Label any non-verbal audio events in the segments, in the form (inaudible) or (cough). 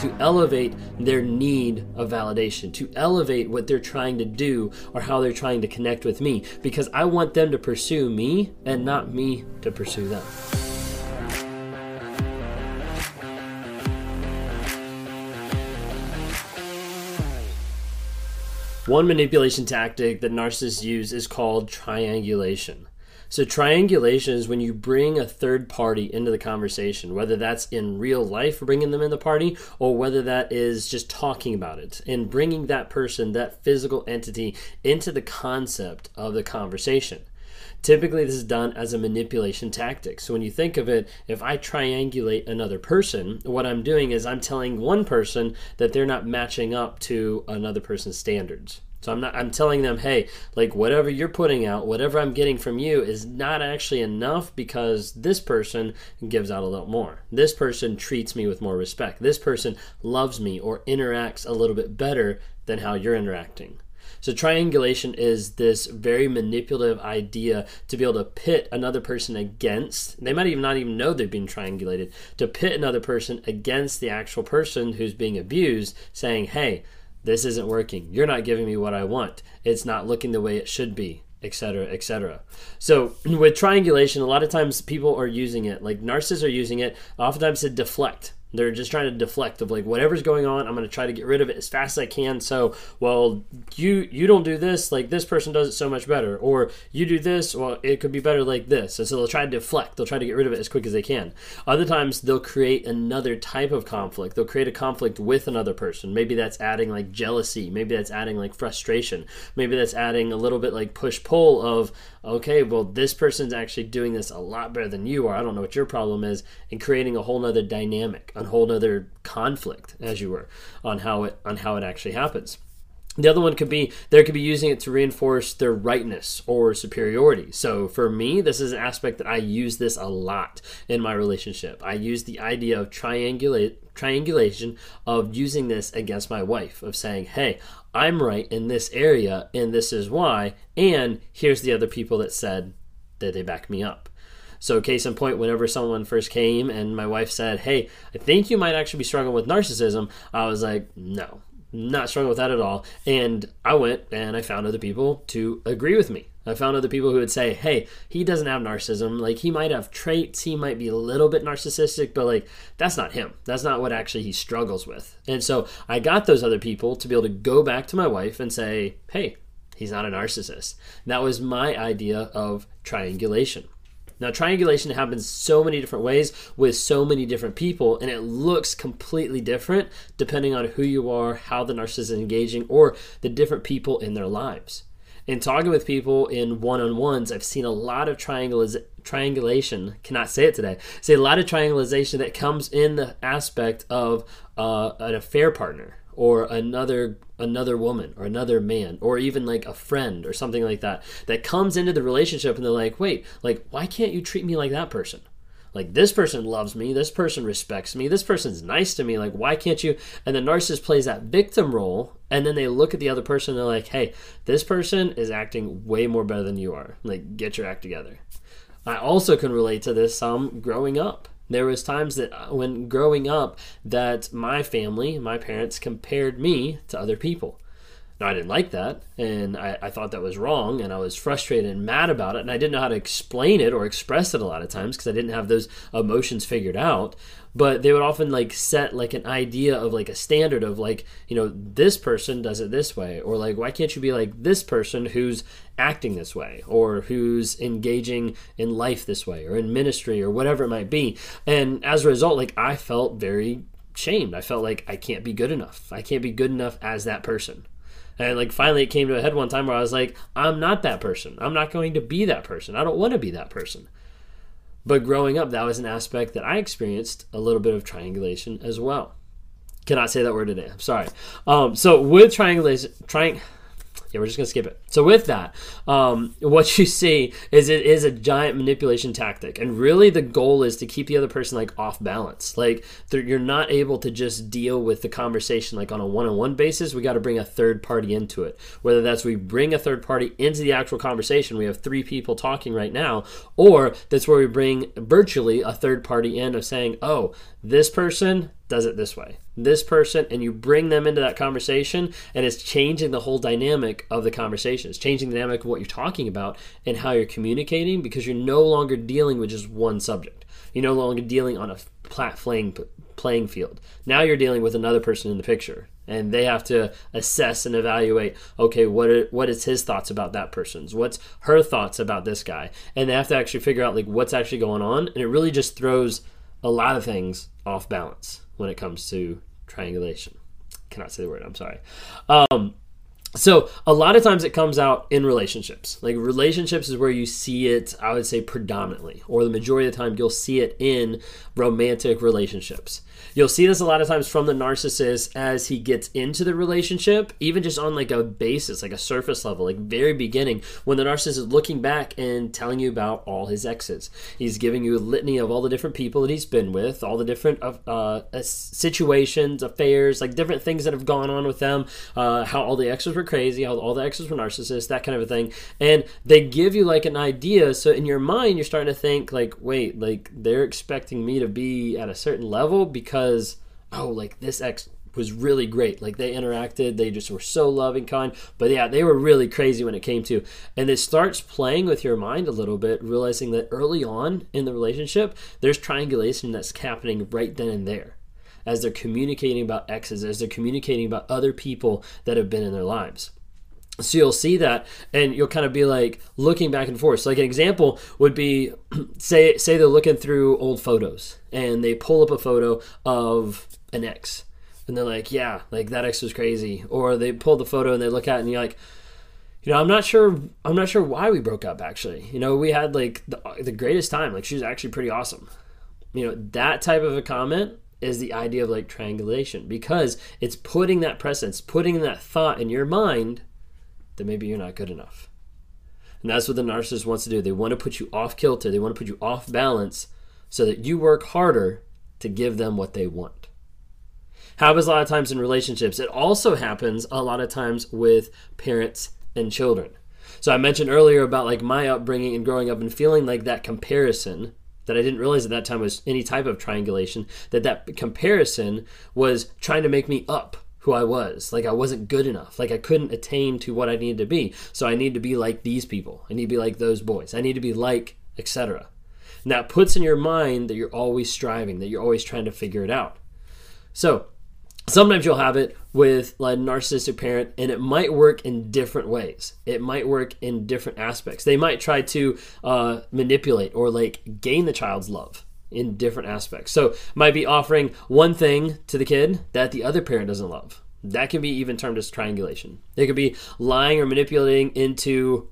to elevate their need of validation, to elevate what they're trying to do or how they're trying to connect with me, because I want them to pursue me and not me to pursue them. One manipulation tactic that narcissists use is called triangulation. So, triangulation is when you bring a third party into the conversation, whether that's in real life, bringing them in the party, or whether that is just talking about it and bringing that person, that physical entity, into the concept of the conversation. Typically, this is done as a manipulation tactic. So, when you think of it, if I triangulate another person, what I'm doing is I'm telling one person that they're not matching up to another person's standards. So I'm not I'm telling them, "Hey, like whatever you're putting out, whatever I'm getting from you is not actually enough because this person gives out a little more. This person treats me with more respect. This person loves me or interacts a little bit better than how you're interacting." So triangulation is this very manipulative idea to be able to pit another person against. They might even not even know they've been triangulated to pit another person against the actual person who's being abused, saying, "Hey, this isn't working. You're not giving me what I want. It's not looking the way it should be, etc., etc. So (clears throat) with triangulation, a lot of times people are using it, like narcissists are using it, oftentimes to deflect they're just trying to deflect of like whatever's going on. I'm going to try to get rid of it as fast as I can. So, well, you you don't do this like this person does it so much better, or you do this. Well, it could be better like this. And so they'll try to deflect. They'll try to get rid of it as quick as they can. Other times they'll create another type of conflict. They'll create a conflict with another person. Maybe that's adding like jealousy. Maybe that's adding like frustration. Maybe that's adding a little bit like push pull of okay, well this person's actually doing this a lot better than you are. I don't know what your problem is, and creating a whole nother dynamic a whole other conflict, as you were, on how it on how it actually happens. The other one could be they could be using it to reinforce their rightness or superiority. So for me, this is an aspect that I use this a lot in my relationship. I use the idea of triangulate triangulation of using this against my wife of saying, "Hey, I'm right in this area and this is why, and here's the other people that said that they back me up." So, case in point, whenever someone first came and my wife said, Hey, I think you might actually be struggling with narcissism, I was like, No, not struggling with that at all. And I went and I found other people to agree with me. I found other people who would say, hey, he doesn't have narcissism. Like, he might have traits. He might be a little bit narcissistic, but like, that's not him. That's not what actually he struggles with. And so I got those other people to be able to go back to my wife and say, hey, he's not a narcissist. That was my idea of triangulation. Now, triangulation happens so many different ways with so many different people, and it looks completely different depending on who you are, how the narcissist is engaging, or the different people in their lives. In talking with people in one on ones, I've seen a lot of triangulation, cannot say it today, say a lot of triangulation that comes in the aspect of uh, an affair partner or another another woman or another man or even like a friend or something like that that comes into the relationship and they're like wait like why can't you treat me like that person? Like this person loves me. This person respects me. This person's nice to me. Like why can't you? And the narcissist plays that victim role and then they look at the other person and they're like hey this person is acting way more better than you are. Like get your act together. I also can relate to this some growing up there was times that uh, when growing up that my family, my parents compared me to other people. I didn't like that, and I, I, thought that was wrong, and I was frustrated and mad about it, and I didn't know how to explain it or express it a lot of times because I didn't have those emotions figured out but they would often like set like an idea of like a standard of like you know this person does it this way or like why can't you be like this person who's acting this way or who's engaging in life this way or in ministry or whatever it might be and as a result like i felt very shamed. I felt like i can't be good enough. I can't be good enough as that person and like finally it came to a head one time where i was like i'm not that person i'm not going to be that person i don't want to be that person but growing up, that was an aspect that I experienced a little bit of triangulation as well. Cannot say that word today. I'm sorry. Um, so with triangulation, triang, Yeah, we're just gonna skip it. So with that, um, what you see is it is a giant manipulation tactic, and really the goal is to keep the other person like off balance. Like you're not able to just deal with the conversation like on a one-on-one basis. We got to bring a third party into it. Whether that's we bring a third party into the actual conversation. We have three people talking right now, or that's where we bring virtually a third party in of saying, "Oh, this person does it this way. This person, and you bring them into that conversation, and it's changing the whole dynamic of the conversation. It's changing the dynamic of what you're talking about and how you're communicating because you're no longer dealing with just one subject. You're no longer dealing on a flat playing, playing field. Now you're dealing with another person in the picture, and they have to assess and evaluate okay, what, are, what is his thoughts about that person's? What's her thoughts about this guy? And they have to actually figure out like what's actually going on, and it really just throws a lot of things off balance when it comes to triangulation. Cannot say the word. I'm sorry. Um, so a lot of times it comes out in relationships. Like relationships is where you see it, I would say predominantly, or the majority of the time you'll see it in romantic relationships. You'll see this a lot of times from the narcissist as he gets into the relationship, even just on like a basis, like a surface level, like very beginning, when the narcissist is looking back and telling you about all his exes. He's giving you a litany of all the different people that he's been with, all the different uh, situations, affairs, like different things that have gone on with them, uh, how all the exes crazy, how all the exes were narcissists, that kind of a thing. And they give you like an idea. So in your mind, you're starting to think like, wait, like they're expecting me to be at a certain level because oh like this ex was really great like they interacted they just were so loving kind but yeah they were really crazy when it came to and it starts playing with your mind a little bit realizing that early on in the relationship there's triangulation that's happening right then and there as they're communicating about exes as they're communicating about other people that have been in their lives. So you'll see that and you'll kind of be like looking back and forth. So like an example would be (clears throat) say say they're looking through old photos and they pull up a photo of an ex and they're like yeah like that ex was crazy. Or they pull the photo and they look at it and you're like you know i'm not sure i'm not sure why we broke up actually. You know we had like the, the greatest time. Like she was actually pretty awesome. You know that type of a comment is the idea of like triangulation because it's putting that presence putting that thought in your mind that maybe you're not good enough. And that's what the narcissist wants to do. They want to put you off kilter, they want to put you off balance so that you work harder to give them what they want. Happens a lot of times in relationships. It also happens a lot of times with parents and children. So I mentioned earlier about like my upbringing and growing up and feeling like that comparison that I didn't realize at that time was any type of triangulation that that comparison was trying to make me up who I was. Like I wasn't good enough. Like I couldn't attain to what I needed to be. So I need to be like these people. I need to be like those boys. I need to be like etc. And that puts in your mind that you're always striving, that you're always trying to figure it out. So sometimes you'll have it with like a narcissistic parent and it might work in different ways it might work in different aspects they might try to uh, manipulate or like gain the child's love in different aspects. So, might be offering one thing to the kid that the other parent doesn't love. That can be even termed as triangulation. They could be lying or manipulating into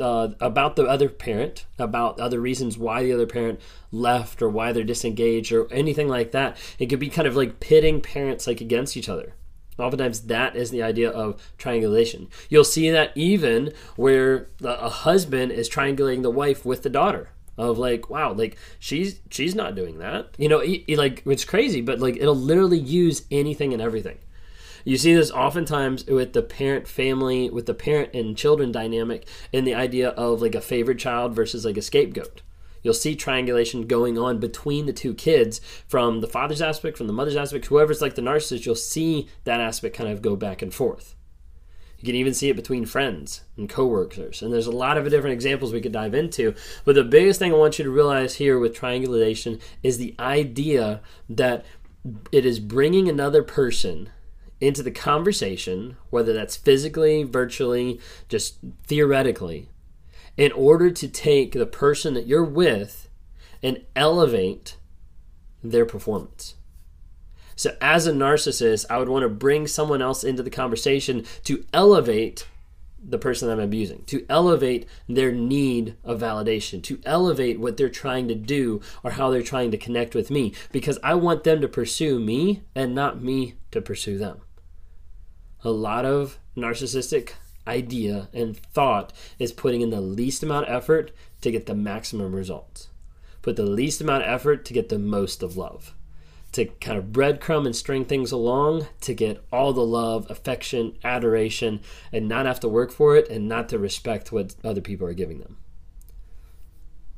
uh, about the other parent, about other reasons why the other parent left or why they're disengaged or anything like that. It could be kind of like pitting parents like against each other. Oftentimes, that is the idea of triangulation. You'll see that even where a husband is triangulating the wife with the daughter of like wow like she's she's not doing that you know like it's crazy but like it'll literally use anything and everything you see this oftentimes with the parent family with the parent and children dynamic and the idea of like a favorite child versus like a scapegoat you'll see triangulation going on between the two kids from the father's aspect from the mother's aspect whoever's like the narcissist you'll see that aspect kind of go back and forth you can even see it between friends and coworkers. And there's a lot of different examples we could dive into. But the biggest thing I want you to realize here with triangulation is the idea that it is bringing another person into the conversation, whether that's physically, virtually, just theoretically, in order to take the person that you're with and elevate their performance. So, as a narcissist, I would want to bring someone else into the conversation to elevate the person that I'm abusing, to elevate their need of validation, to elevate what they're trying to do or how they're trying to connect with me, because I want them to pursue me and not me to pursue them. A lot of narcissistic idea and thought is putting in the least amount of effort to get the maximum results. Put the least amount of effort to get the most of love. To kind of breadcrumb and string things along to get all the love, affection, adoration, and not have to work for it and not to respect what other people are giving them.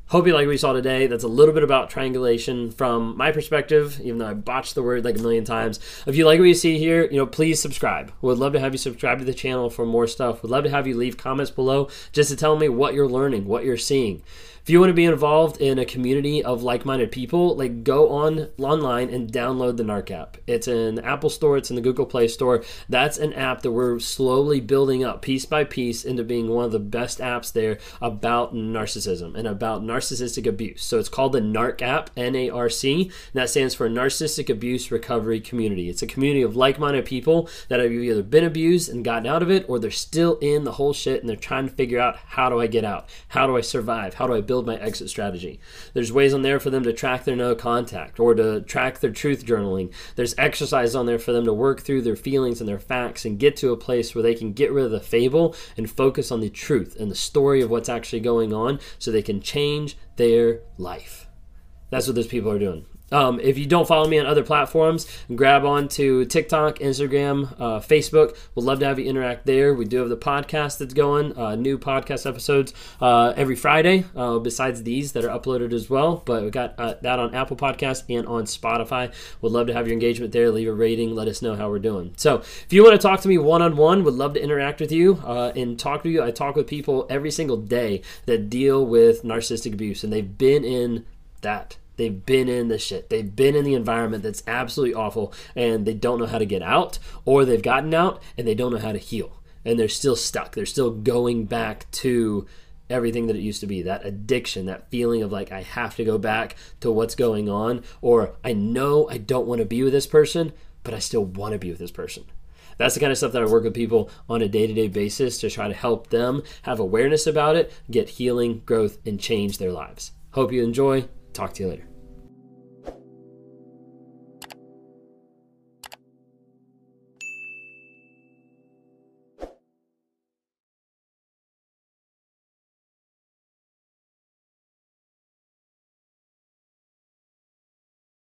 Hope you like what you saw today. That's a little bit about triangulation from my perspective, even though I botched the word like a million times. If you like what you see here, you know, please subscribe. Would love to have you subscribe to the channel for more stuff. Would love to have you leave comments below just to tell me what you're learning, what you're seeing if you want to be involved in a community of like-minded people, like go on online and download the NARC app. It's in the Apple Store, it's in the Google Play Store. That's an app that we're slowly building up piece by piece into being one of the best apps there about narcissism and about narcissistic abuse. So it's called the NARC app, N-A-R-C, that stands for Narcissistic Abuse Recovery Community. It's a community of like-minded people that have either been abused and gotten out of it, or they're still in the whole shit and they're trying to figure out how do I get out? How do I survive? How do I build build my exit strategy. There's ways on there for them to track their no contact or to track their truth journaling. There's exercises on there for them to work through their feelings and their facts and get to a place where they can get rid of the fable and focus on the truth and the story of what's actually going on so they can change their life. That's what those people are doing. Um, if you don't follow me on other platforms, grab onto TikTok, Instagram, uh, Facebook. We'd love to have you interact there. We do have the podcast that's going, uh, new podcast episodes uh, every Friday, uh, besides these that are uploaded as well. But we got uh, that on Apple Podcast and on Spotify. We'd love to have your engagement there. Leave a rating. Let us know how we're doing. So if you want to talk to me one on one, would love to interact with you uh, and talk to you. I talk with people every single day that deal with narcissistic abuse, and they've been in that They've been in the shit. They've been in the environment that's absolutely awful and they don't know how to get out, or they've gotten out and they don't know how to heal. And they're still stuck. They're still going back to everything that it used to be that addiction, that feeling of like, I have to go back to what's going on, or I know I don't want to be with this person, but I still want to be with this person. That's the kind of stuff that I work with people on a day to day basis to try to help them have awareness about it, get healing, growth, and change their lives. Hope you enjoy. Talk to you later.